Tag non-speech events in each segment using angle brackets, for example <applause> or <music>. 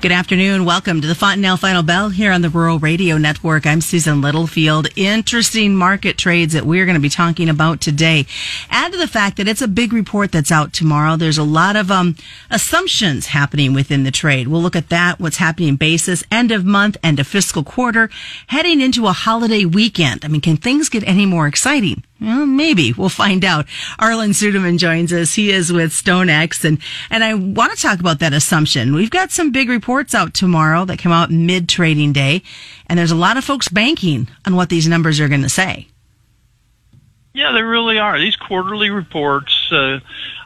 Good afternoon. Welcome to the Fontanelle Final Bell here on the Rural Radio Network. I'm Susan Littlefield. Interesting market trades that we're going to be talking about today. Add to the fact that it's a big report that's out tomorrow. There's a lot of um, assumptions happening within the trade. We'll look at that, what's happening basis, end of month, end of fiscal quarter, heading into a holiday weekend. I mean, can things get any more exciting? Well, maybe we'll find out. Arlan Suderman joins us. He is with StoneX, and and I want to talk about that assumption. We've got some big reports out tomorrow that come out mid trading day, and there's a lot of folks banking on what these numbers are going to say. Yeah, they really are. These quarterly reports uh,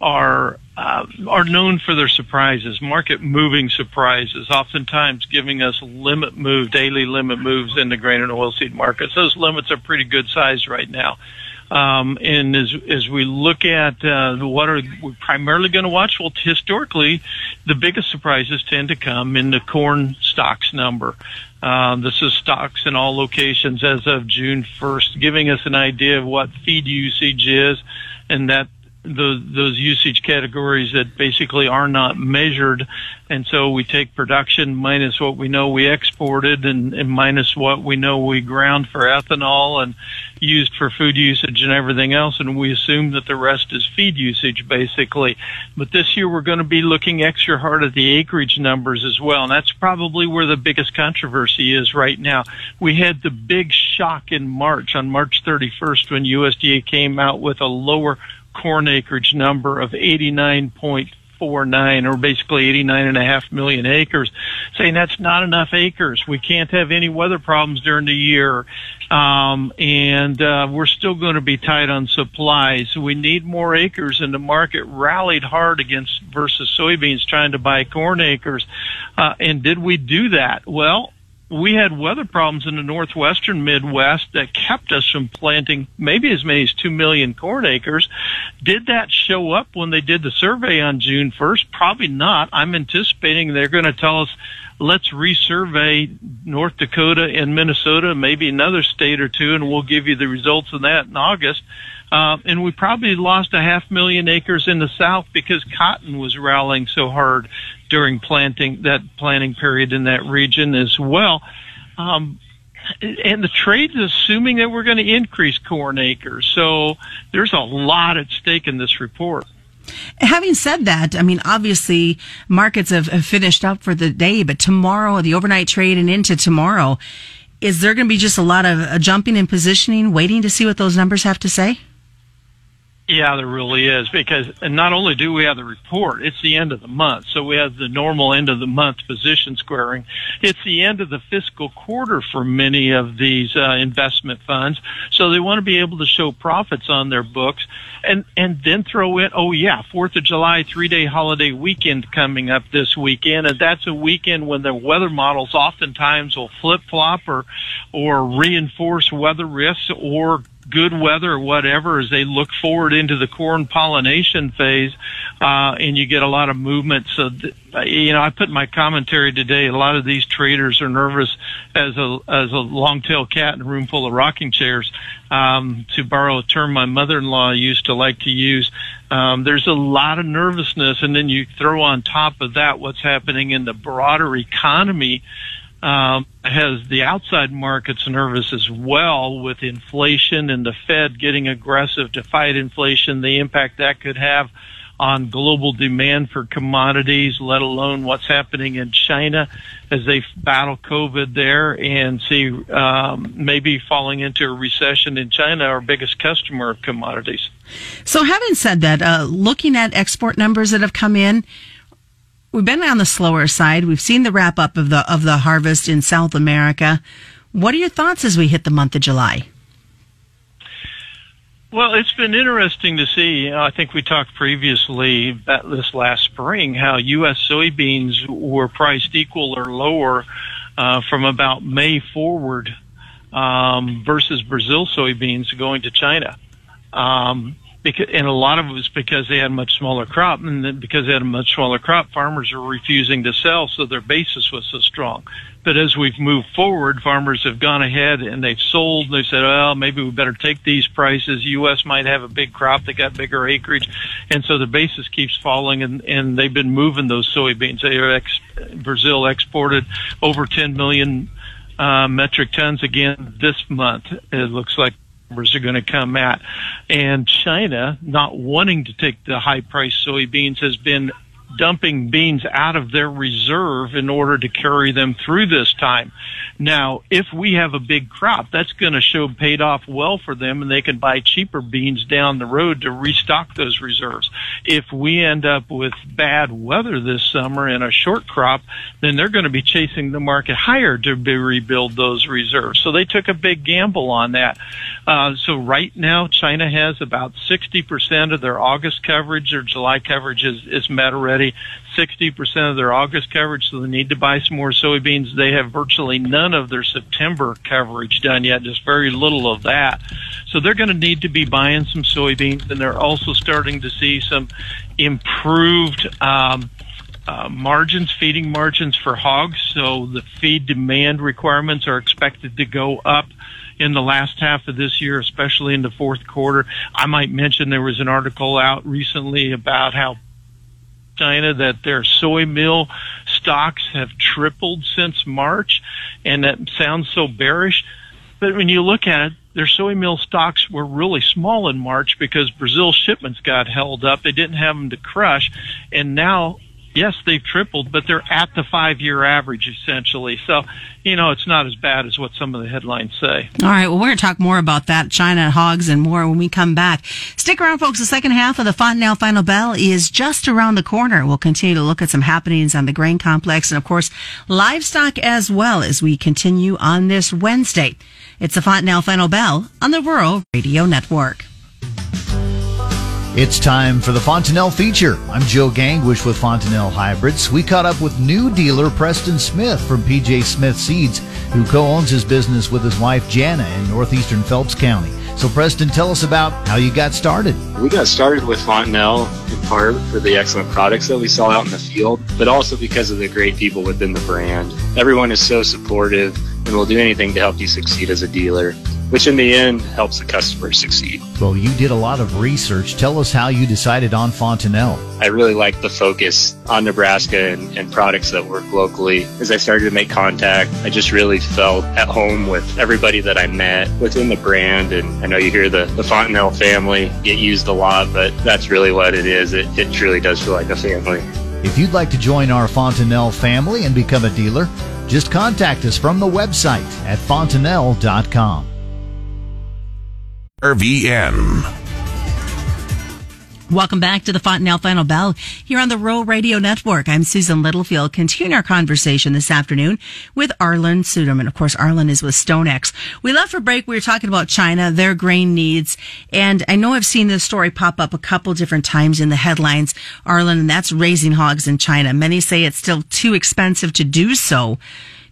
are uh, are known for their surprises, market moving surprises, oftentimes giving us limit move, daily limit moves in the grain and oilseed markets. Those limits are pretty good size right now. Um, and as as we look at uh, what are we primarily going to watch, well, historically, the biggest surprises tend to come in the corn stocks number. Uh, this is stocks in all locations as of June 1st, giving us an idea of what feed usage is, and that those, those usage categories that basically are not measured. And so we take production minus what we know we exported and, and minus what we know we ground for ethanol and used for food usage and everything else. And we assume that the rest is feed usage basically. But this year we're going to be looking extra hard at the acreage numbers as well. And that's probably where the biggest controversy is right now. We had the big shock in March on March 31st when USDA came out with a lower corn acreage number of 89.49 or basically 89.5 million acres, saying that's not enough acres. We can't have any weather problems during the year. Um, and uh, we're still going to be tight on supply. So we need more acres, and the market rallied hard against versus soybeans trying to buy corn acres. Uh, and did we do that? Well, we had weather problems in the northwestern Midwest that kept us from planting maybe as many as 2 million corn acres. Did that show up when they did the survey on June 1st? Probably not. I'm anticipating they're going to tell us, let's resurvey North Dakota and Minnesota, maybe another state or two, and we'll give you the results of that in August. Uh, and we probably lost a half million acres in the south because cotton was rallying so hard during planting that planting period in that region as well. Um, and the trade's assuming that we're going to increase corn acres. So there's a lot at stake in this report. Having said that, I mean, obviously markets have, have, finished up for the day, but tomorrow, the overnight trade and into tomorrow, is there going to be just a lot of uh, jumping and positioning, waiting to see what those numbers have to say? Yeah, there really is because not only do we have the report, it's the end of the month. So we have the normal end of the month position squaring. It's the end of the fiscal quarter for many of these uh, investment funds. So they want to be able to show profits on their books and, and then throw in, oh yeah, 4th of July, three day holiday weekend coming up this weekend. And that's a weekend when the weather models oftentimes will flip flop or, or reinforce weather risks or good weather or whatever as they look forward into the corn pollination phase, uh, and you get a lot of movement. So, th- you know, I put in my commentary today. A lot of these traders are nervous as a as a long tail cat in a room full of rocking chairs. Um, to borrow a term my mother-in-law used to like to use, um, there's a lot of nervousness, and then you throw on top of that what's happening in the broader economy um, has the outside markets nervous as well with inflation and the Fed getting aggressive to fight inflation, the impact that could have on global demand for commodities, let alone what's happening in China as they battle COVID there and see um, maybe falling into a recession in China, our biggest customer of commodities. So, having said that, uh, looking at export numbers that have come in, we've been on the slower side. We've seen the wrap up of the of the harvest in South America. What are your thoughts as we hit the month of July? Well, it's been interesting to see. I think we talked previously this last spring how U.S. soybeans were priced equal or lower uh, from about May forward um, versus Brazil soybeans going to China. Um, because, and a lot of it was because they had a much smaller crop, and then because they had a much smaller crop, farmers are refusing to sell, so their basis was so strong. But as we've moved forward, farmers have gone ahead and they've sold. They said, well, maybe we better take these prices. U.S. might have a big crop. They got bigger acreage. And so the basis keeps falling and, and they've been moving those soybeans. They are ex- Brazil exported over 10 million uh, metric tons again this month. It looks like numbers are going to come at. And China, not wanting to take the high price soybeans, has been dumping beans out of their reserve in order to carry them through this time. Now, if we have a big crop, that's going to show paid off well for them and they can buy cheaper beans down the road to restock those reserves. If we end up with bad weather this summer and a short crop, then they're going to be chasing the market higher to rebuild those reserves. So they took a big gamble on that. Uh, so right now, China has about 60% of their August coverage or July coverage is, is met already. 60% of their August coverage, so they need to buy some more soybeans. They have virtually none of their September coverage done yet, just very little of that. So they're going to need to be buying some soybeans, and they're also starting to see some improved um, uh, margins, feeding margins for hogs. So the feed demand requirements are expected to go up in the last half of this year, especially in the fourth quarter. I might mention there was an article out recently about how China that their soy meal stocks have tripled since March, and that sounds so bearish. But when you look at it, their soy meal stocks were really small in March because Brazil's shipments got held up. They didn't have them to crush, and now yes, they've tripled, but they're at the five year average essentially. So, you know, it's not as bad as what some of the headlines say. All right. Well, we're going to talk more about that, China hogs and more when we come back. Stick around, folks. The second half of the Fontanelle Final Bell is just around the corner. We'll continue to look at some happenings on the grain complex and, of course, livestock as well as we continue on this Wednesday. It's the Fontanelle Final Bell on the Rural Radio Network. It's time for the Fontanelle feature. I'm Joe Gangwish with Fontanelle Hybrids. We caught up with new dealer Preston Smith from PJ Smith Seeds, who co-owns his business with his wife Jana in northeastern Phelps County. So Preston, tell us about how you got started. We got started with Fontanelle in part for the excellent products that we saw out in the field, but also because of the great people within the brand. Everyone is so supportive and will do anything to help you succeed as a dealer which in the end helps the customer succeed. Well, you did a lot of research. Tell us how you decided on Fontanelle. I really like the focus on Nebraska and, and, products that work locally. As I started to make contact, I just really felt at home with everybody that I met within the brand. And I know you hear the, the Fontanelle family get used a lot, but that's really what it is. It, it truly does feel like a family. If you'd like to join our Fontanelle family and become a dealer, just contact us from the website at fontanelle.com. RVN. Welcome back to the Fontanelle Final Bell here on the Rural Radio Network. I'm Susan Littlefield. Continuing our conversation this afternoon with Arlan Suderman. Of course, Arlan is with StoneX. We left for break. We were talking about China, their grain needs. And I know I've seen this story pop up a couple different times in the headlines, Arlan, and that's raising hogs in China. Many say it's still too expensive to do so.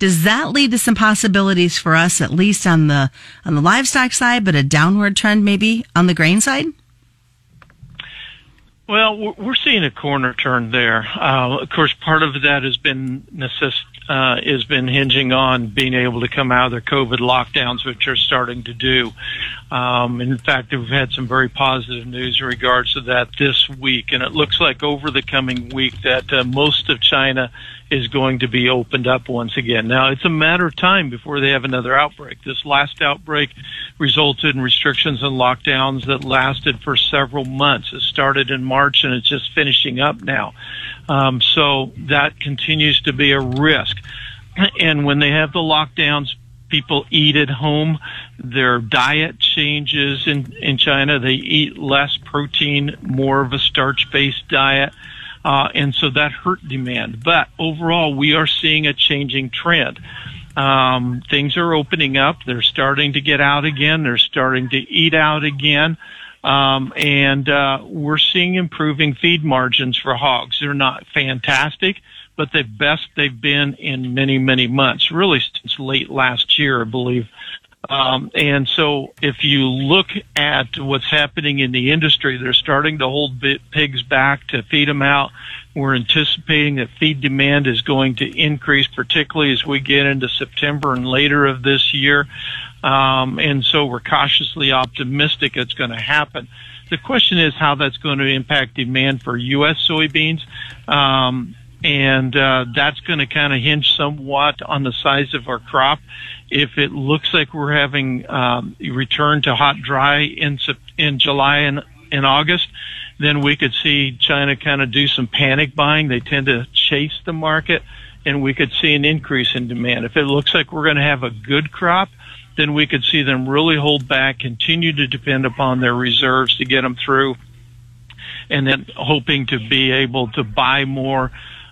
Does that lead to some possibilities for us, at least on the on the livestock side, but a downward trend maybe on the grain side? Well, we're seeing a corner turn there. Uh, of course, part of that has been uh, has been hinging on being able to come out of their COVID lockdowns, which are starting to do. Um, in fact, we've had some very positive news in regards to that this week, and it looks like over the coming week that uh, most of China is going to be opened up once again. Now, it's a matter of time before they have another outbreak. This last outbreak resulted in restrictions and lockdowns that lasted for several months. It started in March and it's just finishing up now. Um, so that continues to be a risk. And when they have the lockdowns, people eat at home. Their diet changes in, in China. They eat less protein, more of a starch based diet. Uh, and so that hurt demand. But overall, we are seeing a changing trend. Um, things are opening up. They're starting to get out again. They're starting to eat out again. Um, and uh, we're seeing improving feed margins for hogs. They're not fantastic, but the best they've been in many, many months, really since late last year, I believe. Um, and so if you look at what's happening in the industry, they're starting to hold pigs back to feed them out. We're anticipating that feed demand is going to increase, particularly as we get into September and later of this year. Um, and so we're cautiously optimistic it's going to happen. The question is how that's going to impact demand for U.S. soybeans. Um, and uh, that's going to kind of hinge somewhat on the size of our crop. If it looks like we're having um, return to hot dry in in July and in August, then we could see China kind of do some panic buying. They tend to chase the market, and we could see an increase in demand. If it looks like we're going to have a good crop, then we could see them really hold back, continue to depend upon their reserves to get them through, and then hoping to be able to buy more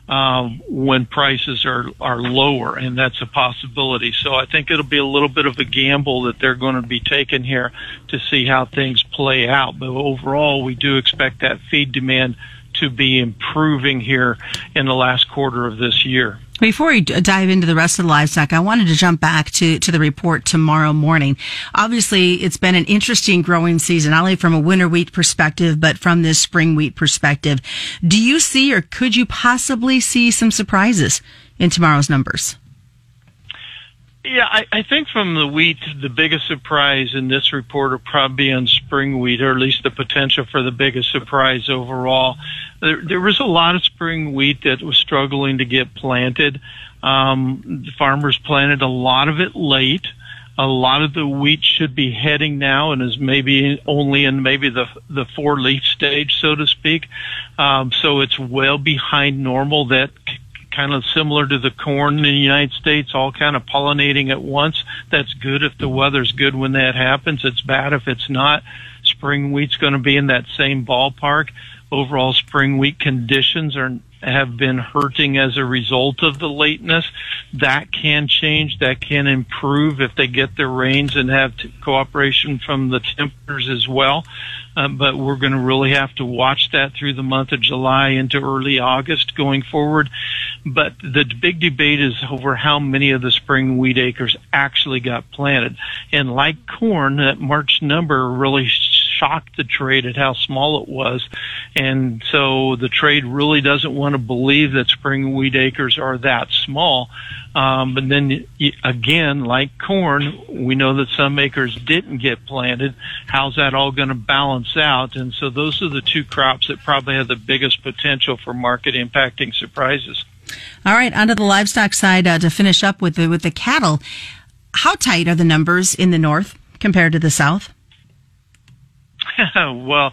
um, when prices are are lower, and that's a possibility. So I think it'll be a little bit of a gamble that they're going to be taking here to see how things play out. But overall, we do expect that feed demand to be improving here in the last quarter of this year. Before we uh, dive into the rest of the livestock, I wanted to jump back to, to the report tomorrow morning. Obviously, it's been an interesting growing season, not only from a winter wheat perspective, but from this spring wheat perspective. Do you see or could you possibly see some surprises in tomorrow's numbers? Yeah, I, I think from the wheat, the biggest surprise in this report will probably be on spring wheat, or at least the potential for the biggest surprise overall. There, there was a lot of spring wheat that was struggling to get planted. Um, farmers planted a lot of it late. A lot of the wheat should be heading now and is maybe only in maybe the the four leaf stage, so to speak. Um, so it's well behind normal. That kind of similar to the corn in the United States, all kind of pollinating at once. That's good if the weather's good when that happens. It's bad if it's not. Spring wheat's going to be in that same ballpark. Overall spring wheat conditions are have been hurting as a result of the lateness. That can change. That can improve if they get their rains and have t- cooperation from the temperatures as well. Um, but we're going to really have to watch that through the month of July into early August going forward. But the big debate is over how many of the spring wheat acres actually got planted. And like corn, that March number really shocked the trade at how small it was. And so the trade really doesn't want to believe that spring wheat acres are that small. Um, but then again, like corn, we know that some acres didn't get planted. How's that all going to balance out? And so those are the two crops that probably have the biggest potential for market impacting surprises. All right, onto the livestock side uh, to finish up with the with the cattle. How tight are the numbers in the north compared to the south? <laughs> well,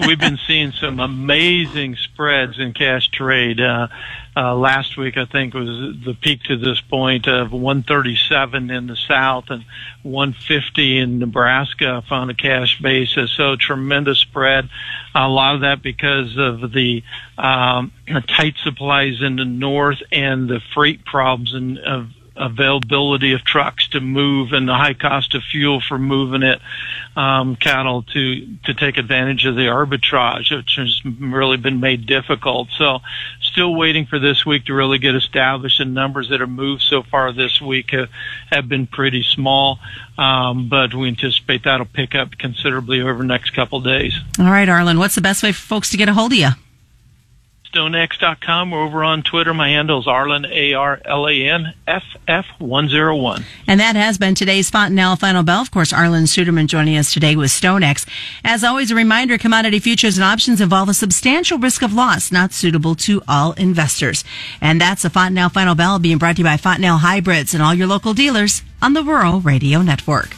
we've been seeing some amazing spreads in cash trade. Uh, uh, last week, I think, was the peak to this point of 137 in the South and 150 in Nebraska on a cash basis. So tremendous spread. A lot of that because of the um, tight supplies in the North and the freight problems and of availability of trucks to move and the high cost of fuel for moving it um, cattle to to take advantage of the arbitrage, which has really been made difficult. So, still waiting for this week to really get established. And numbers that have moved so far this week have, have been pretty small, um, but we anticipate that'll pick up considerably over the next couple days. All right, Arlan, what's the best way for folks to get a hold of you? StoneX.com. We're over on Twitter. My handle is Arlan, A-R-L-A-N, F-F101. And that has been today's Fontanelle Final Bell. Of course, Arlan Suderman joining us today with StoneX. As always, a reminder, commodity futures and options involve a substantial risk of loss, not suitable to all investors. And that's a Fontanelle Final Bell being brought to you by Fontanelle Hybrids and all your local dealers on the Rural Radio Network.